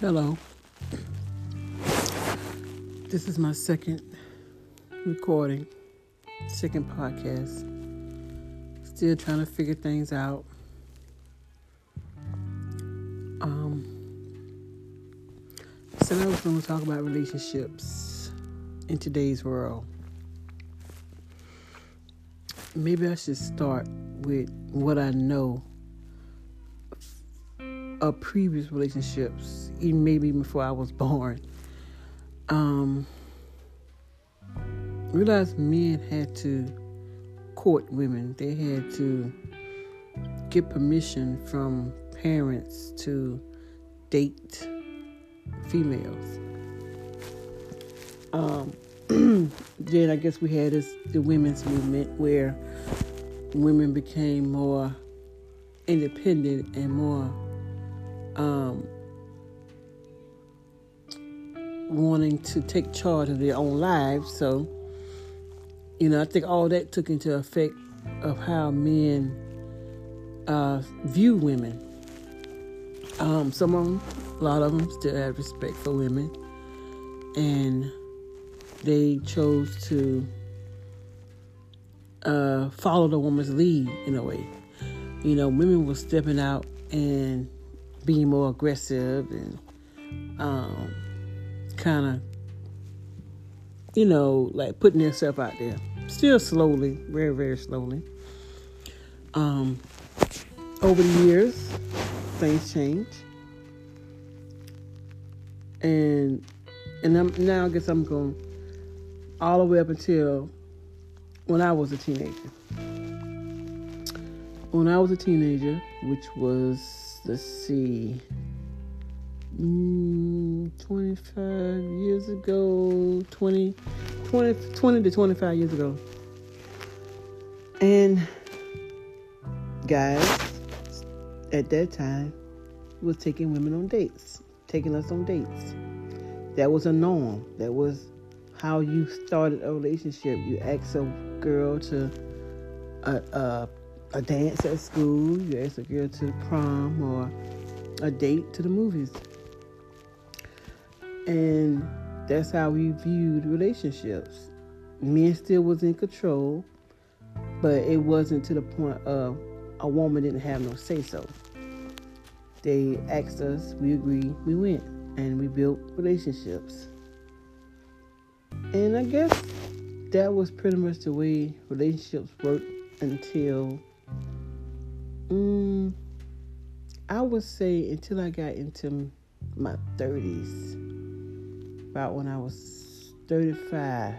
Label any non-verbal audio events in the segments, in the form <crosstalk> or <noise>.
Hello. This is my second recording, second podcast. Still trying to figure things out. Um, so I was going to talk about relationships in today's world. Maybe I should start with what I know of previous relationships, even maybe before I was <laughs> born. Um, realized men had to court women. They had to get permission from parents to date females. Um, <clears throat> then I guess we had this the women's movement where women became more independent and more um, wanting to take charge of their own lives. So, you know, I think all that took into effect of how men uh, view women. Um, some of them, a lot of them, still have respect for women, and they chose to uh, follow the woman's lead in a way. You know, women were stepping out and being more aggressive and um, kind of, you know, like putting themselves out there. Still slowly, very, very slowly. Um, over the years, things change. And and I'm, now I guess I'm going all the way up until when I was a teenager. When I was a teenager, which was let's see, mm, 25 years ago, 20, 20, 20 to 25 years ago. And guys at that time was taking women on dates, taking us on dates. That was a norm. That was how you started a relationship. You asked a girl to uh, uh, a dance at school, you ask a girl to the prom or a date to the movies. And that's how we viewed relationships. Men still was in control, but it wasn't to the point of a woman didn't have no say so. They asked us, we agreed, we went, and we built relationships. And I guess that was pretty much the way relationships worked until Mm, I would say until I got into my 30s, about when I was 35.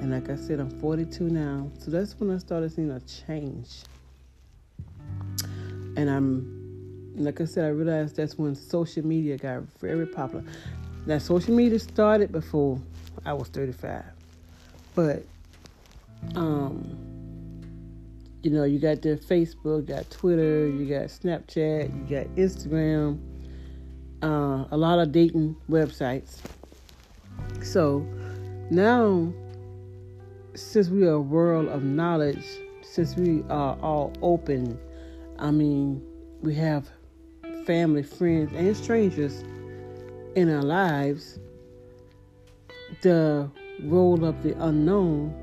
And like I said, I'm 42 now. So that's when I started seeing a change. And I'm, like I said, I realized that's when social media got very popular. Now, social media started before I was 35. But, um, you know, you got their Facebook, got Twitter, you got Snapchat, you got Instagram, uh, a lot of dating websites. So now, since we are a world of knowledge, since we are all open, I mean, we have family, friends, and strangers in our lives, the role of the unknown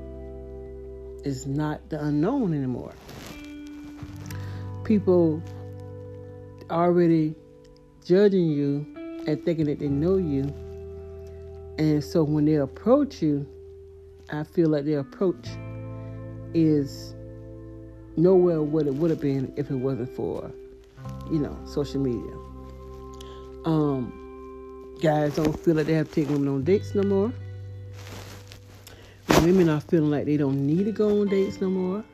is not the unknown anymore. People already judging you and thinking that they know you. And so when they approach you, I feel like their approach is nowhere what it would have been if it wasn't for, you know, social media. Um, guys don't feel like they have to take women on dates no more women are feeling like they don't need to go on dates no more.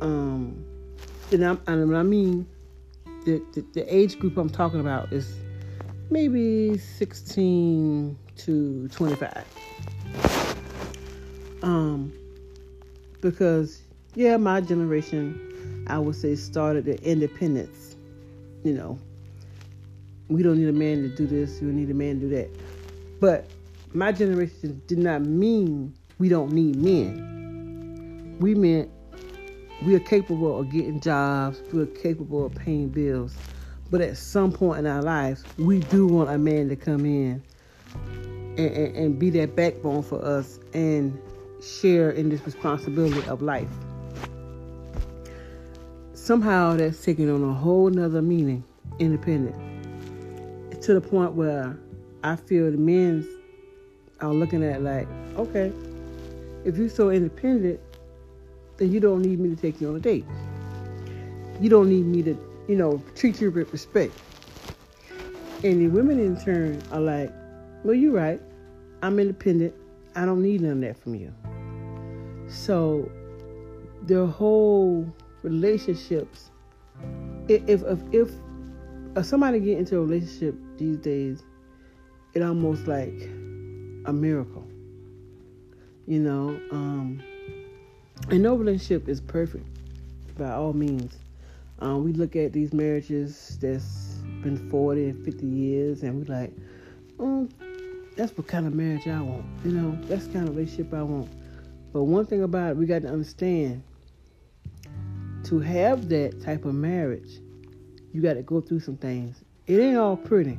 Um, and, i and I mean the, the, the age group I'm talking about is maybe 16 to 25. Um, because yeah, my generation, I would say, started the independence. You know, we don't need a man to do this. We don't need a man to do that. But my generation did not mean we don't need men. We meant we are capable of getting jobs, we are capable of paying bills, But at some point in our lives, we do want a man to come in and, and, and be that backbone for us and share in this responsibility of life. Somehow that's taking on a whole nother meaning, independent. To the point where I feel the men are looking at like, okay, if you're so independent, then you don't need me to take you on a date. You don't need me to, you know, treat you with respect. And the women in turn are like, well, you're right. I'm independent. I don't need none of that from you. So their whole relationships, if if if, if somebody get into a relationship these days, it almost like a miracle. You know, um, and no relationship is perfect by all means. Um, we look at these marriages that's been 40 and 50 years, and we're like, oh, that's what kind of marriage I want. You know, that's the kind of relationship I want. But one thing about it, we got to understand to have that type of marriage, you got to go through some things. It ain't all pretty.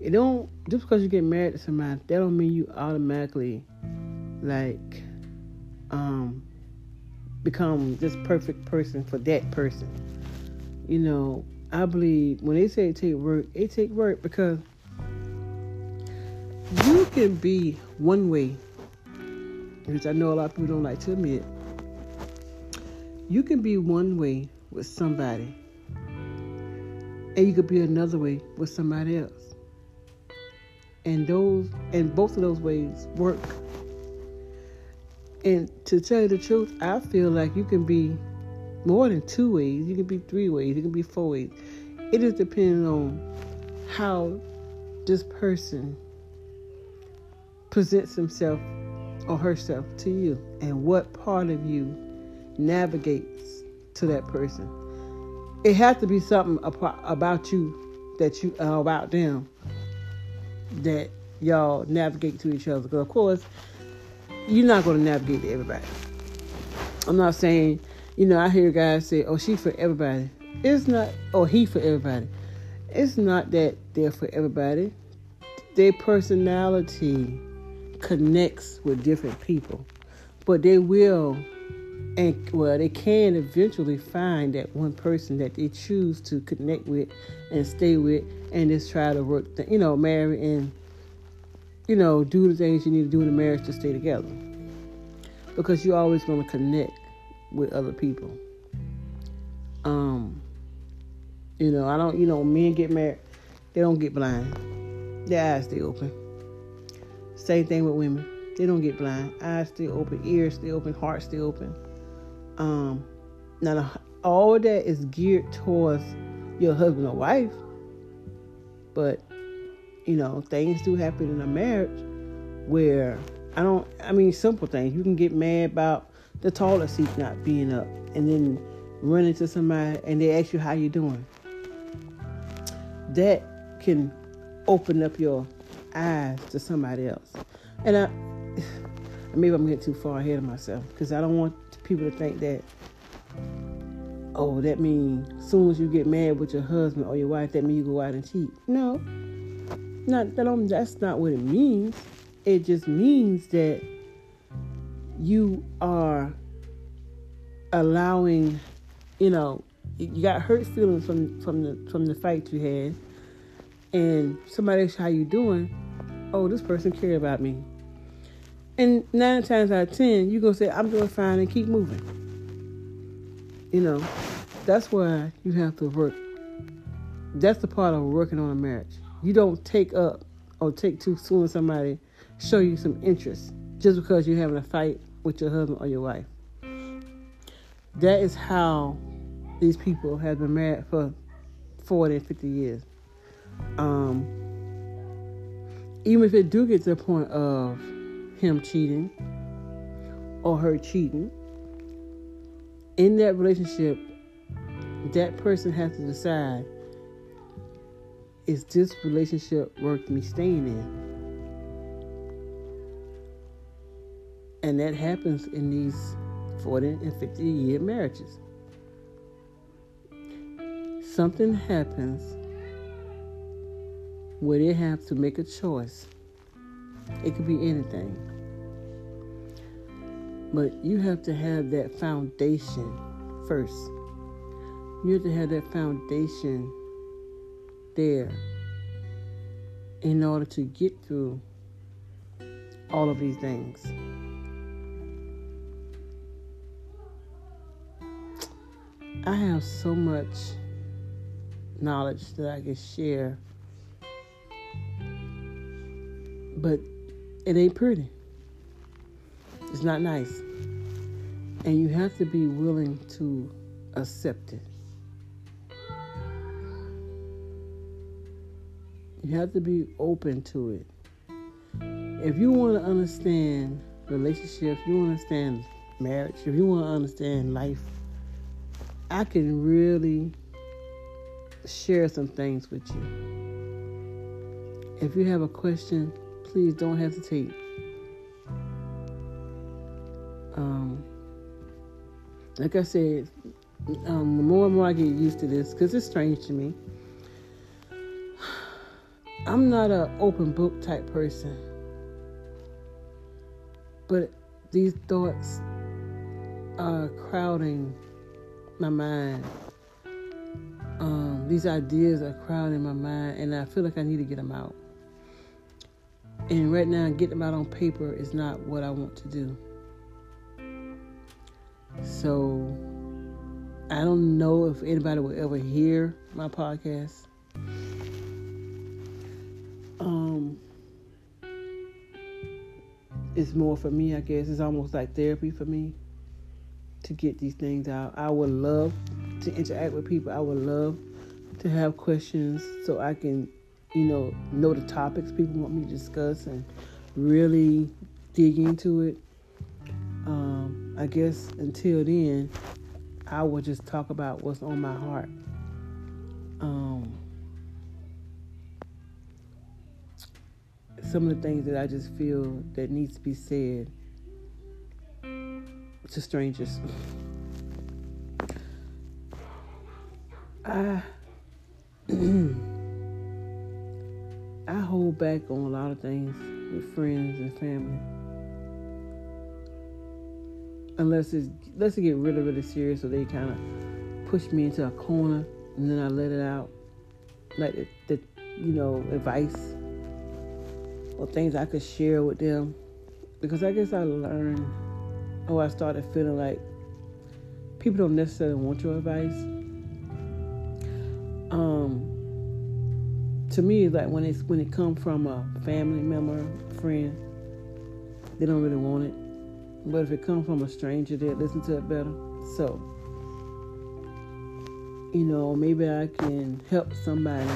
It don't just because you get married to somebody, that don't mean you automatically like um become this perfect person for that person. You know, I believe when they say it take work, it take work because you can be one way, which I know a lot of people don't like to admit. You can be one way with somebody, and you could be another way with somebody else. And those and both of those ways work. And to tell you the truth, I feel like you can be more than two ways. You can be three ways. You can be four ways. It is depending on how this person presents himself or herself to you and what part of you navigates to that person. It has to be something about you that you uh, about them that y'all navigate to each other. Because of course, you're not going to navigate to everybody. I'm not saying, you know, I hear guys say, "Oh, she for everybody." It's not, or he for everybody. It's not that they're for everybody. Their personality connects with different people, but they will, and well, they can eventually find that one person that they choose to connect with and stay with, and just try to work, the, you know, marry and you know, do the things you need to do in a marriage to stay together. Because you're always going to connect with other people. Um, you know, I don't, you know, men get married, they don't get blind. Their eyes stay open. Same thing with women. They don't get blind. Eyes stay open, ears stay open, heart stay open. Um, now, all that is geared towards your husband or wife, but you know, things do happen in a marriage where I don't, I mean, simple things. You can get mad about the toilet seat not being up and then run into somebody and they ask you how you doing. That can open up your eyes to somebody else. And I, maybe I'm getting too far ahead of myself because I don't want people to think that, oh, that means as soon as you get mad with your husband or your wife, that means you go out and cheat. No, not that I'm, that's not what it means. It just means that you are allowing, you know, you got hurt feelings from from the from the fight you had, and somebody asks how you doing. Oh, this person care about me. And nine times out of ten, you're gonna say, I'm doing fine and keep moving. You know, that's why you have to work. That's the part of working on a marriage. You don't take up or take too soon somebody show you some interest just because you're having a fight with your husband or your wife. That is how these people have been married for 40 and 50 years. Um, even if it do get to the point of him cheating or her cheating, in that relationship, that person has to decide is this relationship worth me staying in? And that happens in these 40 and 50 year marriages. something happens where they have to make a choice, it could be anything. But you have to have that foundation first. You have to have that foundation there in order to get through all of these things. I have so much knowledge that I can share, but it ain't pretty. It's not nice. And you have to be willing to accept it. You have to be open to it. If you want to understand relationships, you want to understand marriage, if you want to understand life, I can really share some things with you. If you have a question, please don't hesitate. Um, like I said, um, the more and more I get used to this, because it's strange to me. I'm not an open book type person, but these thoughts are crowding my mind. Um, these ideas are crowding my mind, and I feel like I need to get them out. And right now, getting them out on paper is not what I want to do. So I don't know if anybody will ever hear my podcast. Um, it's more for me, I guess. It's almost like therapy for me to get these things out. I would love to interact with people. I would love to have questions so I can, you know, know the topics people want me to discuss and really dig into it. Um, I guess until then, I will just talk about what's on my heart. Um, some of the things that I just feel that needs to be said to strangers. <sighs> I <clears throat> I hold back on a lot of things with friends and family. Unless it's unless it get really, really serious, so they kind of push me into a corner, and then I let it out, like the, the you know advice or things I could share with them, because I guess I learned, or I started feeling like people don't necessarily want your advice. Um, to me, like when it's when it comes from a family member, friend, they don't really want it. But if it comes from a stranger, they listen to it better. So, you know, maybe I can help somebody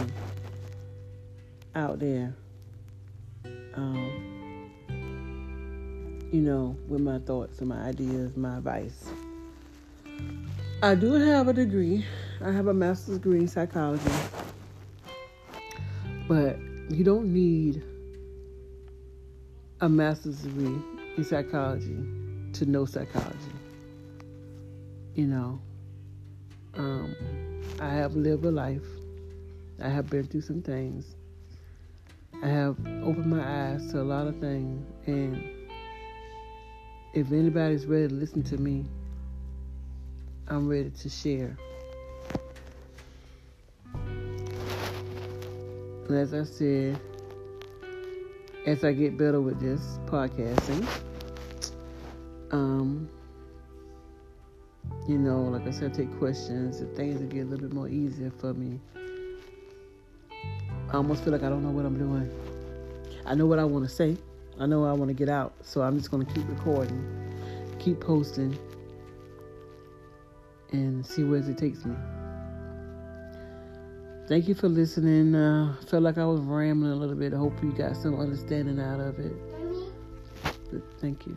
out there. Um, you know, with my thoughts and my ideas, my advice. I do have a degree. I have a master's degree in psychology. But you don't need a master's degree in psychology to know psychology. You know, um, I have lived a life. I have been through some things. I have opened my eyes to a lot of things. And if anybody's ready to listen to me, I'm ready to share. And as I said, as I get better with this podcasting, um, you know, like I said, take questions and things will get a little bit more easier for me. I almost feel like I don't know what I'm doing. I know what I want to say. I know I want to get out. So I'm just going to keep recording, keep posting, and see where it takes me. Thank you for listening. Uh, felt like I was rambling a little bit. I hope you got some understanding out of it. But thank you.